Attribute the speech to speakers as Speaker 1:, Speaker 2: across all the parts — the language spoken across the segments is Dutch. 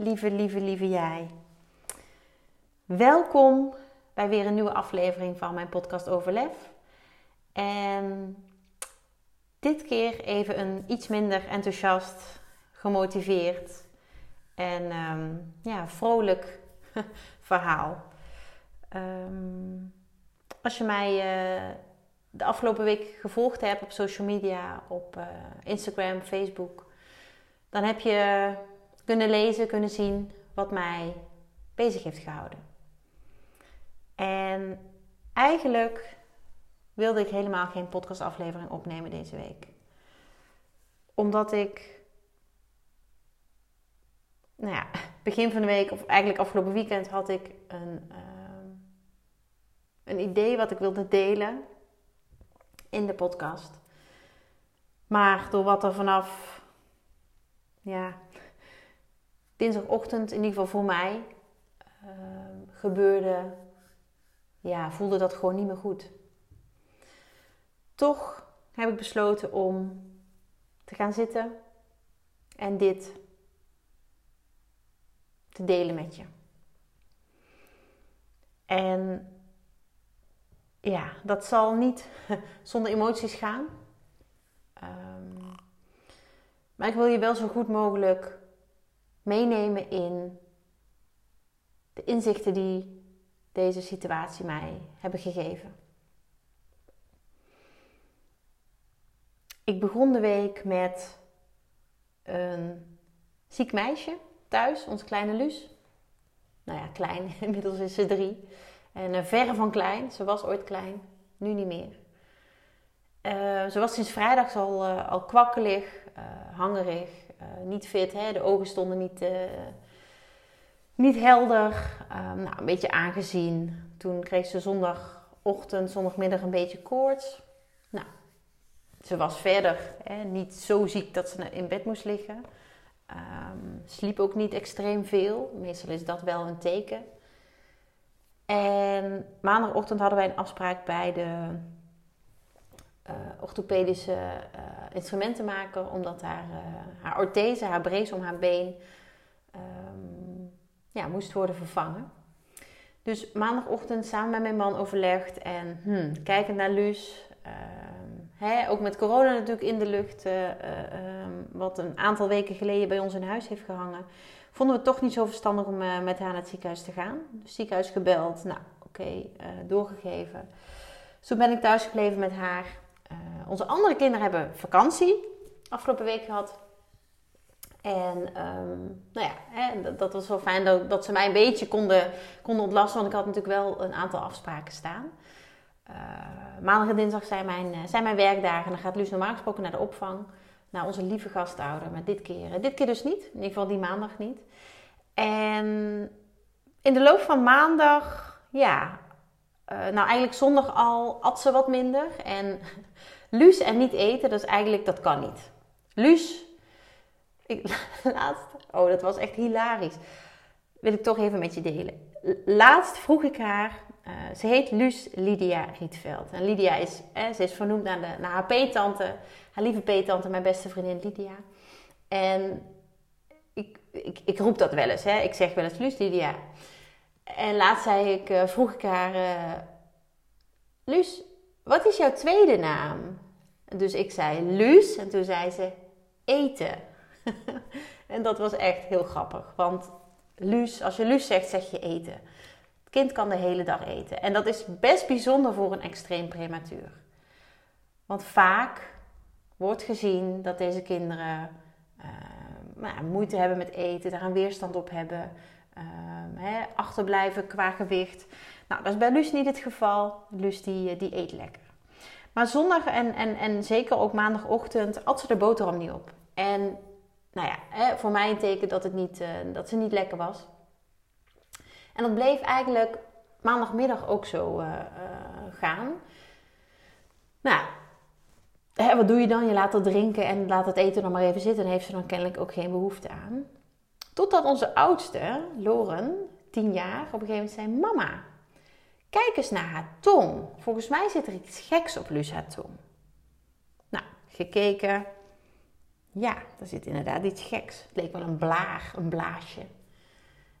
Speaker 1: lieve, lieve, lieve jij. Welkom bij weer een nieuwe aflevering van mijn podcast Overlef. En dit keer even een iets minder enthousiast, gemotiveerd en ehm, ja, vrolijk verhaal. Ehm, als je mij uh, de afgelopen week gevolgd hebt op social media, op uh, Instagram, Facebook, dan heb je kunnen lezen, kunnen zien wat mij bezig heeft gehouden. En eigenlijk wilde ik helemaal geen podcastaflevering opnemen deze week. Omdat ik, nou ja, begin van de week, of eigenlijk afgelopen weekend, had ik een, uh, een idee wat ik wilde delen in de podcast. Maar door wat er vanaf ja, dinsdagochtend, in ieder geval voor mij, uh, gebeurde, ja, voelde dat gewoon niet meer goed. Toch heb ik besloten om te gaan zitten en dit te delen met je. En ja, dat zal niet zonder emoties gaan. Um, maar ik wil je wel zo goed mogelijk meenemen in de inzichten die deze situatie mij hebben gegeven. Ik begon de week met een ziek meisje thuis, onze kleine Luus. Nou ja, klein, inmiddels is ze drie. En uh, verre van klein, ze was ooit klein, nu niet meer. Uh, ze was sinds vrijdag al, uh, al kwakkelig, uh, hangerig, niet fit. Hè? De ogen stonden niet, niet helder. nou, een beetje aangezien. Toen kreeg ze zondagochtend, zondagmiddag een beetje koorts. Nou, ze was verder hè? niet zo ziek dat ze in bed moest liggen. Um, sliep ook niet extreem veel. Meestal is dat wel een teken. En maandagochtend hadden wij een afspraak bij de orthopedische uh, instrumenten maken, omdat haar, uh, haar orthese, haar brace om haar been, um, ja, moest worden vervangen. Dus maandagochtend samen met mijn man overlegd en hmm, kijkend naar Luus, hè, ook met corona natuurlijk in de lucht, um, wat een aantal weken geleden bij ons in huis heeft gehangen, vonden we toch niet zo verstandig om met haar naar het ziekenhuis te gaan. Dus ziekenhuis gebeld, nou oké, doorgegeven. Toen ben ik thuis gebleven met haar. Uh, onze andere kinderen hebben vakantie afgelopen week gehad. En um, nou ja, hè, dat, was wel fijn dat, dat, ze mij een beetje konden, konden ontlasten. Want ik had natuurlijk wel een aantal afspraken staan. Uh, maandag en dinsdag zijn mijn, zijn mijn werkdagen. Dan gaat Luus normaal gesproken naar de opvang. Naar onze lieve gastouder. Maar dit keer, dit keer dus niet. In ieder geval die maandag niet. En in de loop van maandag, ja, uh, nou eigenlijk zondag al at ze wat minder. En Luus en niet eten, is eigenlijk, dat kan niet. Luus, ik, laatst, oh dat was echt hilarisch. Wil ik toch even met je delen. Laatst vroeg ik haar, uh, ze heet Luus Lydia Rietveld. En Lydia is, eh, ze is vernoemd naar, de, naar haar peetante, haar lieve peetante, mijn beste vriendin Lydia. En ik, ik, ik roep dat wel eens, hè. ik zeg wel eens Luus Lydia. En laatst zei ik, uh, vroeg ik haar, uh, Luus, wat is jouw tweede naam? Dus ik zei Luus en toen zei ze eten. en dat was echt heel grappig. Want Luus, als je Luus zegt, zeg je eten. Het kind kan de hele dag eten. En dat is best bijzonder voor een extreem prematuur. Want vaak wordt gezien dat deze kinderen uh, nou, moeite hebben met eten, daar een weerstand op hebben, hè, achterblijven qua gewicht. Nou, dat is bij Luus niet het geval. Luus die, die eet lekker. Maar zondag en, en, en zeker ook maandagochtend at ze de boterham niet op. En nou ja, hè, voor mij een teken dat, het niet, uh, dat ze niet lekker was. En dat bleef eigenlijk maandagmiddag ook zo uh, gaan. Nou, hè, wat doe je dan? Je laat het drinken en laat het eten nog maar even zitten. En heeft ze dan kennelijk ook geen behoefte aan. Totdat onze oudste, Loren, tien jaar, op een gegeven moment zei: Mama, kijk eens naar haar tong. Volgens mij zit er iets geks op Lu's tong. Nou, gekeken. Ja, er zit inderdaad iets geks. Het leek wel een blaar, een blaasje.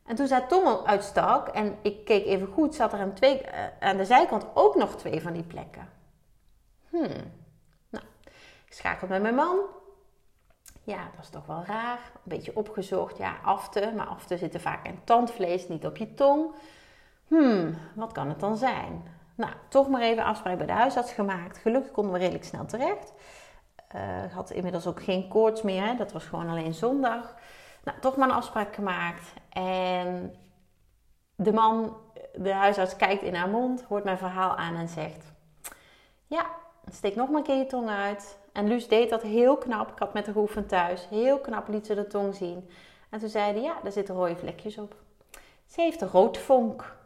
Speaker 1: En toen zij tong uitstak en ik keek even goed, zat er aan, twee, uh, aan de zijkant ook nog twee van die plekken. Hmm. Nou, ik schakel met mijn man. Ja, dat is toch wel raar. Een beetje opgezocht. Ja, afte. Maar afte zitten vaak in tandvlees, niet op je tong. Hmm, wat kan het dan zijn? Nou, toch maar even afspraak bij de huisarts gemaakt. Gelukkig konden we redelijk snel terecht. Uh, had inmiddels ook geen koorts meer. Hè? Dat was gewoon alleen zondag. Nou, toch maar een afspraak gemaakt. En de man, de huisarts, kijkt in haar mond, hoort mijn verhaal aan en zegt: Ja, steek nog maar een keer je tong uit. En Luus deed dat heel knap. Ik had met de geoefend thuis. Heel knap liet ze de tong zien. En toen zei hij: Ja, daar zitten rode vlekjes op. Ze heeft een roodvonk.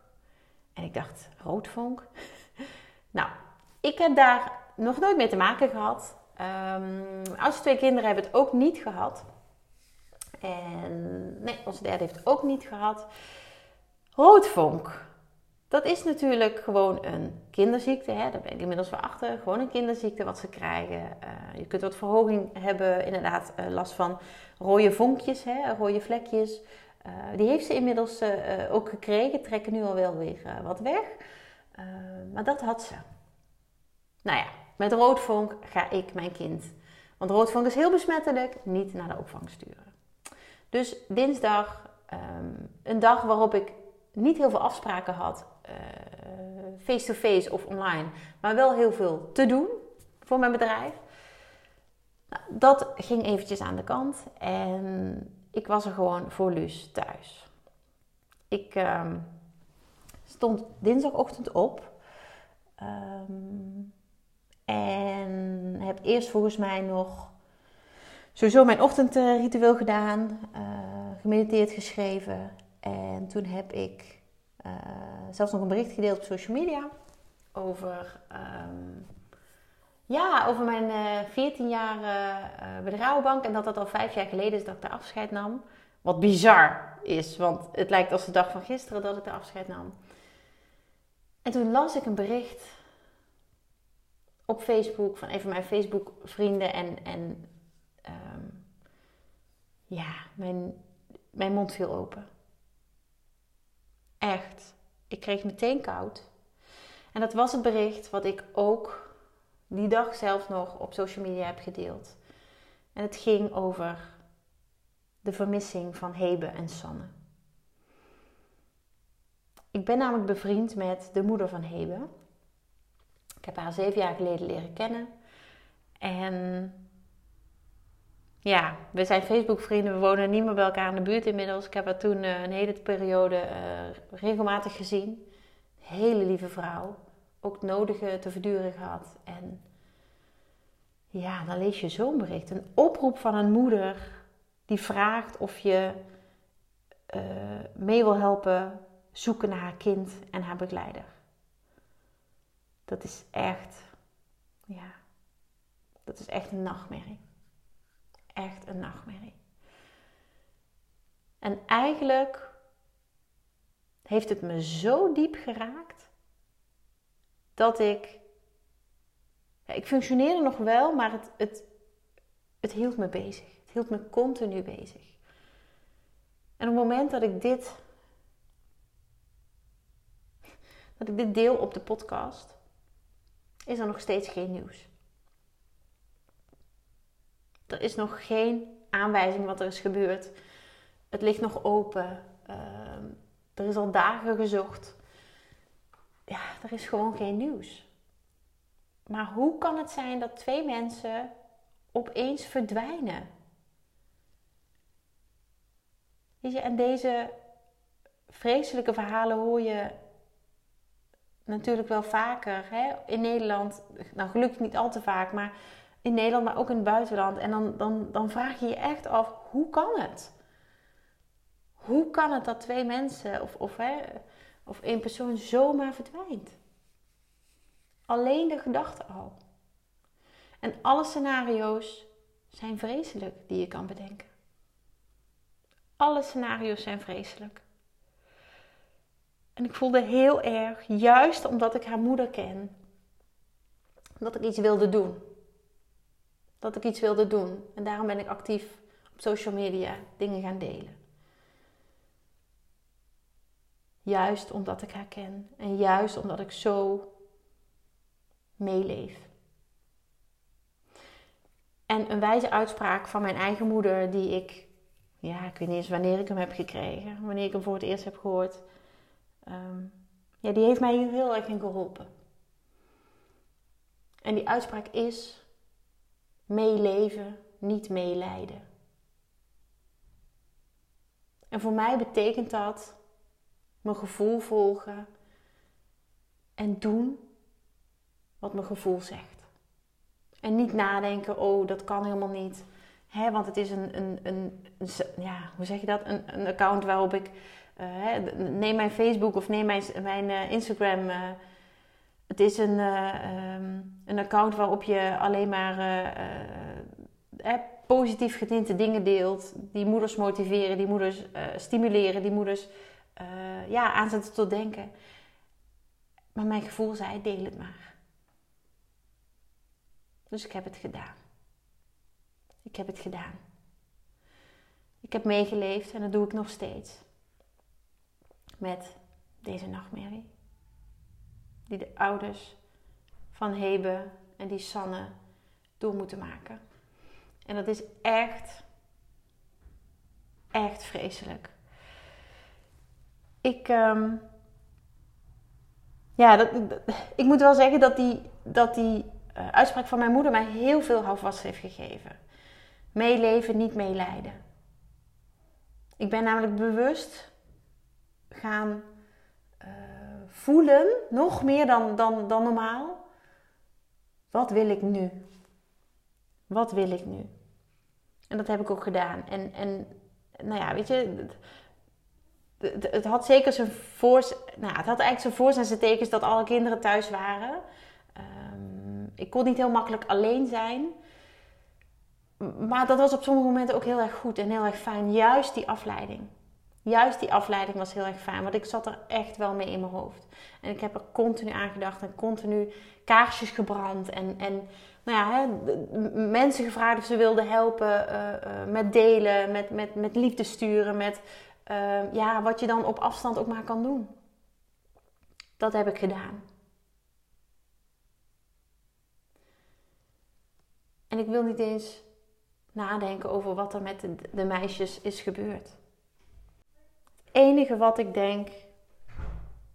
Speaker 1: En ik dacht: Roodvonk? nou, ik heb daar nog nooit mee te maken gehad. Um, als twee kinderen hebben het ook niet gehad. En nee, onze derde heeft het ook niet gehad. Roodvonk. Dat is natuurlijk gewoon een kinderziekte. Hè? Daar ben ik inmiddels wel achter. Gewoon een kinderziekte wat ze krijgen. Uh, je kunt wat verhoging hebben. Inderdaad uh, last van rode vonkjes, hè? rode vlekjes. Uh, die heeft ze inmiddels ook gekregen. Trekken nu al wel weer wat weg. maar dat had ze. Nou ja, met roodvonk ga ik mijn kind. Want roodvonk is heel besmettelijk. Niet naar de opvang sturen. Dus dinsdag, ehm, een dag waarop ik niet heel veel afspraken had, eh, face-to-face of online, maar wel heel veel te doen voor mijn bedrijf. Nou, dat ging eventjes aan de kant en ik was er gewoon voor Luus thuis. Ik um, stond dinsdagochtend op um, en heb eerst volgens mij nog sowieso mijn ochtendritueel gedaan, uh, gemediteerd, geschreven. En toen heb ik uh, zelfs nog een bericht gedeeld op social media over, um, ja, over mijn uh, eh, 14 jaar bij de Rouwbank. En dat dat al vijf jaar geleden is dat ik de afscheid nam. Wat bizar is, want het lijkt als de dag van gisteren dat ik de afscheid nam. En toen las ik een bericht op Facebook van een van mijn Facebook vrienden en, en um, ja, mijn, mijn mond viel open. Echt. Ik kreeg meteen koud. En dat was het bericht wat ik ook die dag zelf nog op social media heb gedeeld. En het ging over de vermissing van Hebe en Sanne. Ik ben namelijk bevriend met de moeder van Hebe. Ik heb haar zeven jaar geleden leren kennen. En ja, we zijn Facebook-vrienden. We wonen niet meer bij elkaar in de buurt inmiddels. Ik heb haar toen uh, een hele periode uh, regelmatig gezien. Hele lieve vrouw. Ook het nodige te verduren gehad. En ja, dan lees je zo'n bericht. Een oproep van een moeder die vraagt of je uh, mee wil helpen zoeken naar haar kind en haar begeleider. Dat is echt, ja, dat is echt een nachtmerrie echt een nachtmerrie. En eigenlijk heeft het me zo diep geraakt dat ik. Ja, ik functioneerde nog wel, maar het, het, het hield me bezig. Het hield me continu bezig. En op het moment dat ik dit. dat ik dit deel op de podcast, is er nog steeds geen nieuws. Er is nog geen aanwijzing wat er is gebeurd. Het ligt nog open. Ehm, er is al dagen gezocht. Ja, er is gewoon geen nieuws. Maar hoe kan het zijn dat twee mensen opeens verdwijnen? Je, en deze vreselijke verhalen hoor je natuurlijk wel vaker hè? in Nederland. Nou, gelukkig niet al te vaak, maar in Nederland, maar ook in het buitenland. En dan, dan, dan vraag je je echt af, hoe kan het? Hoe kan het dat twee mensen of, of, hè, of één persoon zomaar verdwijnt? Alleen de gedachte al. En alle scenario's zijn vreselijk die je kan bedenken. Alle scenario's zijn vreselijk. En ik voelde heel erg, juist omdat ik haar moeder ken, dat ik iets wilde doen. Dat ik iets wilde doen. En daarom ben ik actief op social media dingen gaan delen. Juist omdat ik haar ken. En juist omdat ik zo meeleef. En een wijze uitspraak van mijn eigen moeder, die ik, ja, ik weet niet eens wanneer ik hem heb gekregen, wanneer ik hem voor het eerst heb gehoord, um, ja, die heeft mij hier heel erg in geholpen. En die uitspraak is: meeleven, niet meelijden. En voor mij betekent dat mijn gevoel volgen en doen wat mijn gevoel zegt. En niet nadenken, oh, dat kan helemaal niet. Hè, want het is een, een, een, ja, hoe zeg je dat? Een, een account waarop ik, hè, neem mijn Facebook of neem mijn, mijn uh, Instagram. Uh, het is een, um, een account waarop je alleen maar positief getinte dingen deelt. Die moeders motiveren, die moeders stimuleren, die moeders ja, aanzetten tot denken. Maar mijn gevoel zei, deel het maar. Dus ik heb het gedaan. Ik heb het gedaan. Ik heb meegeleefd en dat doe ik nog steeds. Met deze nachtmerrie. Die de ouders van Hebe en die Sanne door moeten maken. En dat is echt, echt vreselijk. Ik, um, ja, dat, ik moet wel zeggen dat die, dat die uh, uitspraak van mijn moeder mij heel veel houvast heeft gegeven. Meeleven, niet meelijden. Ik ben namelijk bewust gaan uh, voelen, nog meer dan, dan, dan normaal. Wat wil ik nu? Wat wil ik nu? En dat heb ik ook gedaan. En, en nou ja, weet je, het, het had zeker zijn voor, nou, het had eigenlijk zijn voor en zijn tekens dat alle kinderen thuis waren. Um, ik kon niet heel makkelijk alleen zijn. Maar dat was op sommige momenten ook heel erg goed en heel erg fijn. Juist die afleiding. Juist die afleiding was heel erg fijn. Want ik zat er echt wel mee in mijn hoofd. En ik heb er continu aan gedacht en continu kaarsjes gebrand. En, en nou ja, hè, mensen gevraagd of ze wilden helpen uh, uh, met delen, met, met, met liefde sturen. Met uh, ja, wat je dan op afstand ook maar kan doen. Dat heb ik gedaan. En ik wil niet eens nadenken over wat er met de meisjes is gebeurd. Enige wat ik denk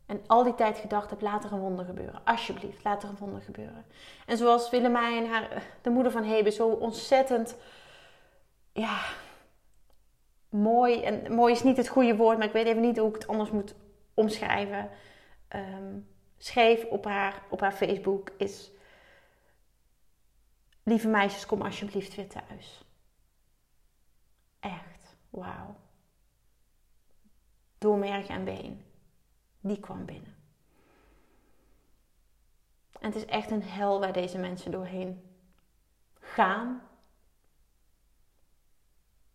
Speaker 1: en al die tijd gedacht heb, laat er een wonder gebeuren. Alsjeblieft, laat er een wonder gebeuren. En zoals Willemijn, haar, de moeder van Hebe, zo ontzettend, ja, mooi. En mooi is niet het goede woord, maar ik weet even niet hoe ik het anders moet omschrijven. Um, schreef op haar, op haar Facebook is Lieve meisjes, kom alsjeblieft weer thuis. Echt, wauw. Door merg en been. Die kwam binnen. En het is echt een hel waar deze mensen doorheen gaan.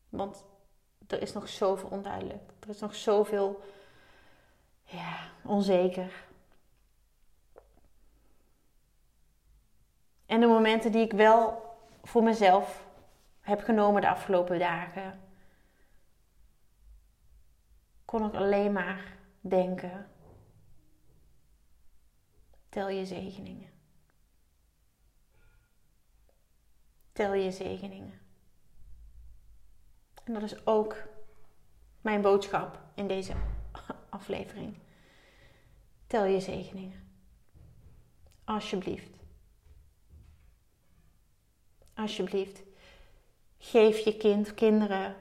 Speaker 1: Want er is nog zoveel onduidelijk. Er is nog zoveel ja, onzeker. En de momenten die ik wel voor mezelf heb genomen de afgelopen dagen, kon ik alleen maar denken: tel je zegeningen. Tel je zegeningen. En dat is ook mijn boodschap in deze aflevering. Tel je zegeningen. Alsjeblieft. Alsjeblieft. Geef je kind, kinderen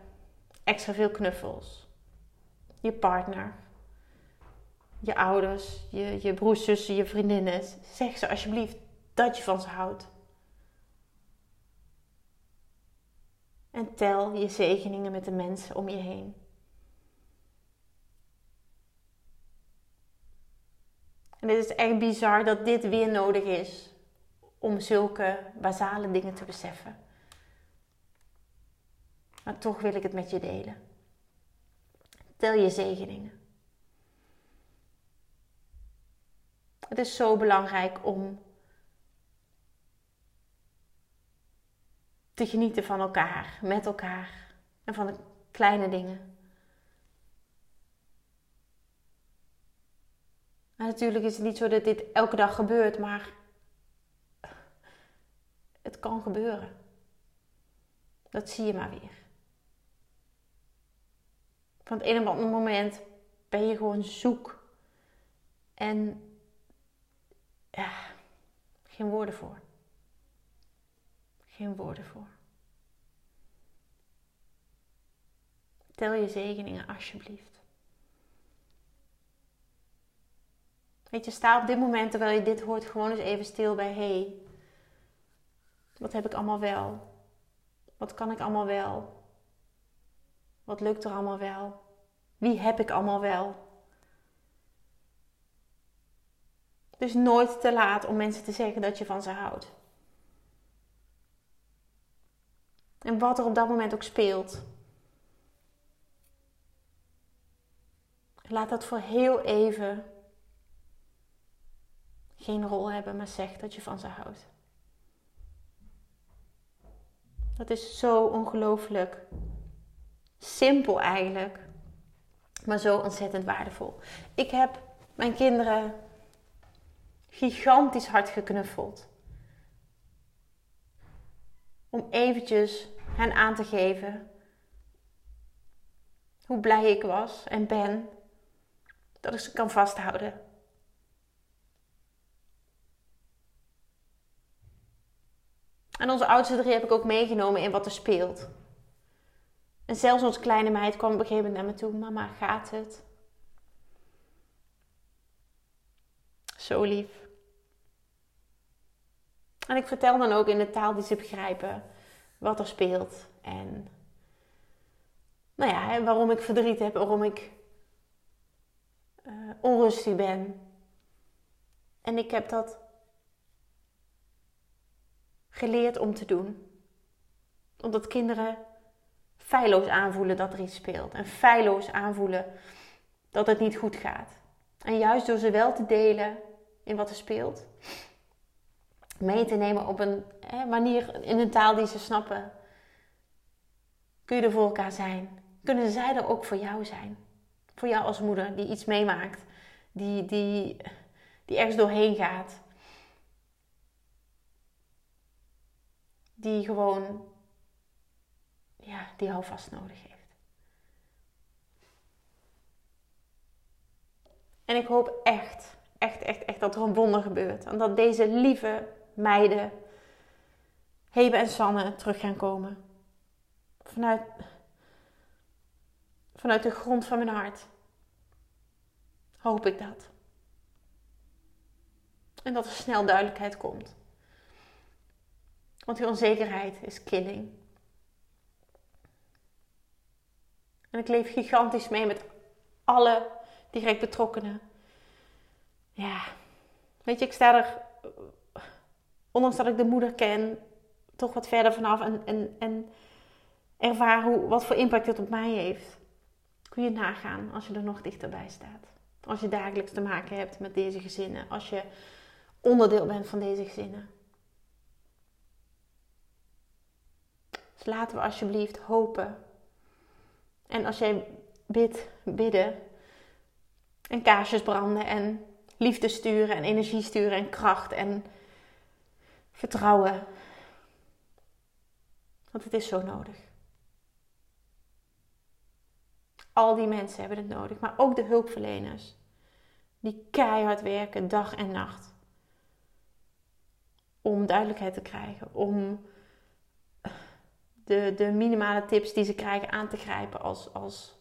Speaker 1: extra veel knuffels je partner, je ouders, je, je broers, zussen, je vriendinnen. Zeg ze alsjeblieft dat je van ze houdt. En tel je zegeningen met de mensen om je heen. En het is echt bizar dat dit weer nodig is om zulke basale dingen te beseffen. Maar toch wil ik het met je delen. Tel je zegeningen. Het is zo belangrijk om te genieten van elkaar, met elkaar en van de kleine dingen. Natuurlijk is het niet zo dat dit elke dag gebeurt, maar het kan gebeuren. Dat zie je maar weer. Van het een op andere moment ben je gewoon zoek. En ja, geen woorden voor. Geen woorden voor. Tel je zegeningen alsjeblieft. Weet je, sta op dit moment terwijl je dit hoort gewoon eens even stil bij hé. Hey, wat heb ik allemaal wel? Wat kan ik allemaal wel? Wat lukt er allemaal wel? Wie heb ik allemaal wel? Dus nooit te laat om mensen te zeggen dat je van ze houdt. En wat er op dat moment ook speelt. Laat dat voor heel even geen rol hebben, maar zeg dat je van ze houdt. Dat is zo ongelooflijk simpel eigenlijk, maar zo ontzettend waardevol. Ik heb mijn kinderen gigantisch hard geknuffeld. Om eventjes hen aan te geven hoe blij ik was en ben dat ik ze kan vasthouden. En onze oudste drie heb ik ook meegenomen in wat er speelt. En zelfs onze kleine meid kwam op een gegeven moment naar me toe. Mama, gaat het? Zo lief. En ik vertel dan ook in de taal die ze begrijpen wat er speelt. En nou ja, waarom ik verdriet heb, waarom ik uh, onrustig ben. En ik heb dat geleerd om te doen. Omdat kinderen feilloos aanvoelen dat er iets speelt. En feilloos aanvoelen dat het niet goed gaat. En juist door ze wel te delen in wat er speelt, mee te nemen op een manier, in een taal die ze snappen, kun je er voor elkaar zijn. Kunnen zij er ook voor jou zijn? Voor jou als moeder die iets meemaakt, die, die, die ergens doorheen gaat. Die gewoon ja, die houvast nodig heeft. En ik hoop echt, echt, echt, echt dat er een wonder gebeurt. En dat deze lieve meiden, Hebe en Sanne, terug gaan komen. Vanuit, vanuit de grond van mijn hart. Hoop ik dat. En dat er snel duidelijkheid komt. Want die onzekerheid is killing. En ik leef gigantisch mee met alle direct betrokkenen. Ja, weet je, ik sta er, ondanks dat ik de moeder ken, toch wat verder vanaf en, en, en ervaar hoe, wat voor impact het op mij heeft. Kun je nagaan als je er nog dichterbij staat. Als je dagelijks te maken hebt met deze gezinnen. Als je onderdeel bent van deze gezinnen. Dus laten we alsjeblieft hopen en als jij bidt, bidden en kaarsjes branden en liefde sturen en energie sturen en kracht en vertrouwen. Want het is zo nodig. Al die mensen hebben het nodig, maar ook de hulpverleners. Die keihard werken dag en nacht. Om duidelijkheid te krijgen, om de, de minimale tips die ze krijgen aan te grijpen als, als,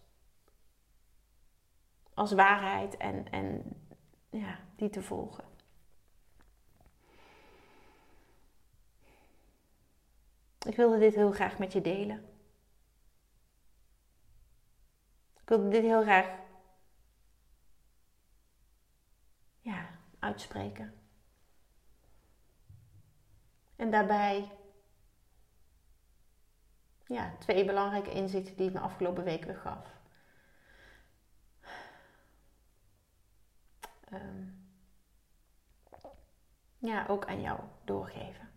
Speaker 1: als waarheid en, en ja, die te volgen. Ik wilde dit heel graag met je delen. Ik wilde dit heel graag ja, uitspreken. En daarbij ja, twee belangrijke inzichten die ik me afgelopen week weer gaf. Ehm, ja, ook aan jou doorgeven.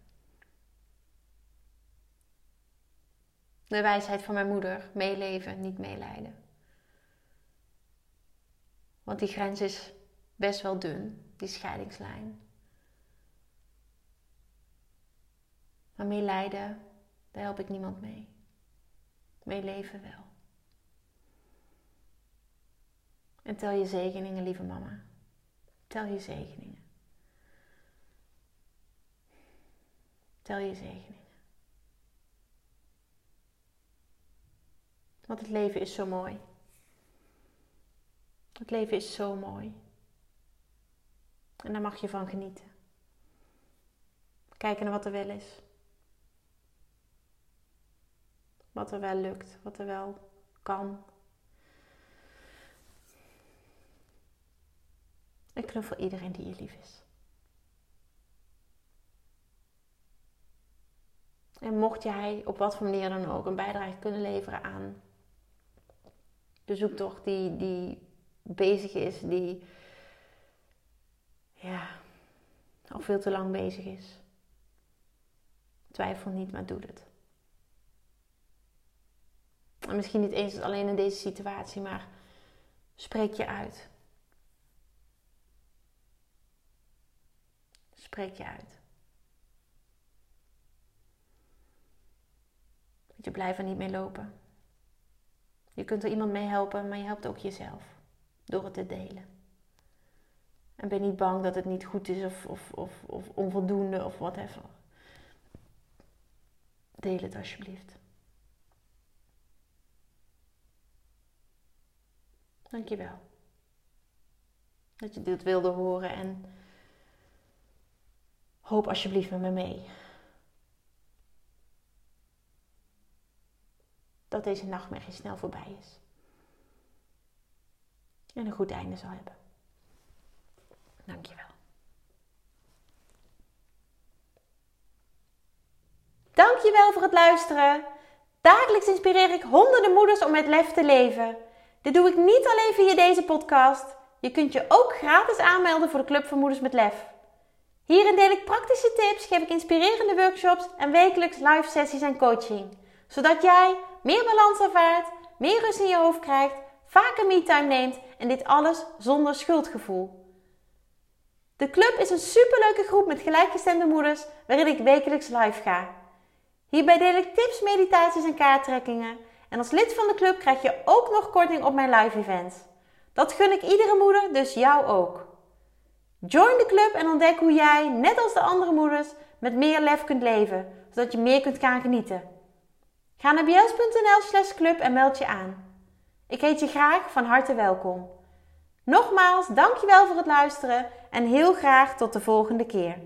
Speaker 1: De wijsheid van mijn moeder: meeleven, niet meelijden. Want die grens is best wel dun, die scheidingslijn. Maar meelijden, daar help ik niemand mee. Meeleven wel. En tel je zegeningen, lieve mama. Tel je zegeningen. Tel je zegeningen. Want het leven is zo mooi. Het leven is zo mooi. En daar mag je van genieten. Kijken naar wat er wel is. Wat er wel lukt, wat er wel kan. En knuffel iedereen die je lief is. En mocht jij op wat voor manier dan ook een bijdrage kunnen leveren aan de zoektocht die, die bezig is, die ja, al veel te lang bezig is. Twijfel niet, maar doe het. En misschien niet eens alleen in deze situatie, maar spreek je uit. Spreek je uit. je, blijft er niet mee lopen. Je kunt er iemand mee helpen, maar je helpt ook jezelf door het te delen. En ben niet bang dat het niet goed is of, of, of, of onvoldoende of whatever. Deel het alsjeblieft. Dankjewel. Dat je dit wilde horen en hoop alsjeblieft met me mee. Dat deze nachtmerrie snel voorbij is. En een goed einde zal hebben. Dankjewel. Dankjewel voor het luisteren. Dagelijks inspireer ik honderden moeders om met lef te leven. Dit doe ik niet alleen via deze podcast. Je kunt je ook gratis aanmelden voor de Club voor Moeders met Lef. Hierin deel ik praktische tips, geef ik inspirerende workshops en wekelijks live sessies en coaching. Zodat jij meer balans ervaart, meer rust in je hoofd krijgt, vaker me-time neemt en dit alles zonder schuldgevoel. De club is een superleuke groep met gelijkgestemde moeders waarin ik wekelijks live ga. Hierbij deel ik tips, meditaties en kaarttrekkingen. En als lid van de club krijg je ook nog korting op mijn live events. Dat gun ik iedere moeder, dus jou ook. Join de club en ontdek hoe jij, net als de andere moeders, met meer lef kunt leven, zodat je meer kunt gaan genieten. Ga naar bjels.nl slash club en meld je aan. Ik heet je graag van harte welkom. Nogmaals, dankjewel voor het luisteren en heel graag tot de volgende keer.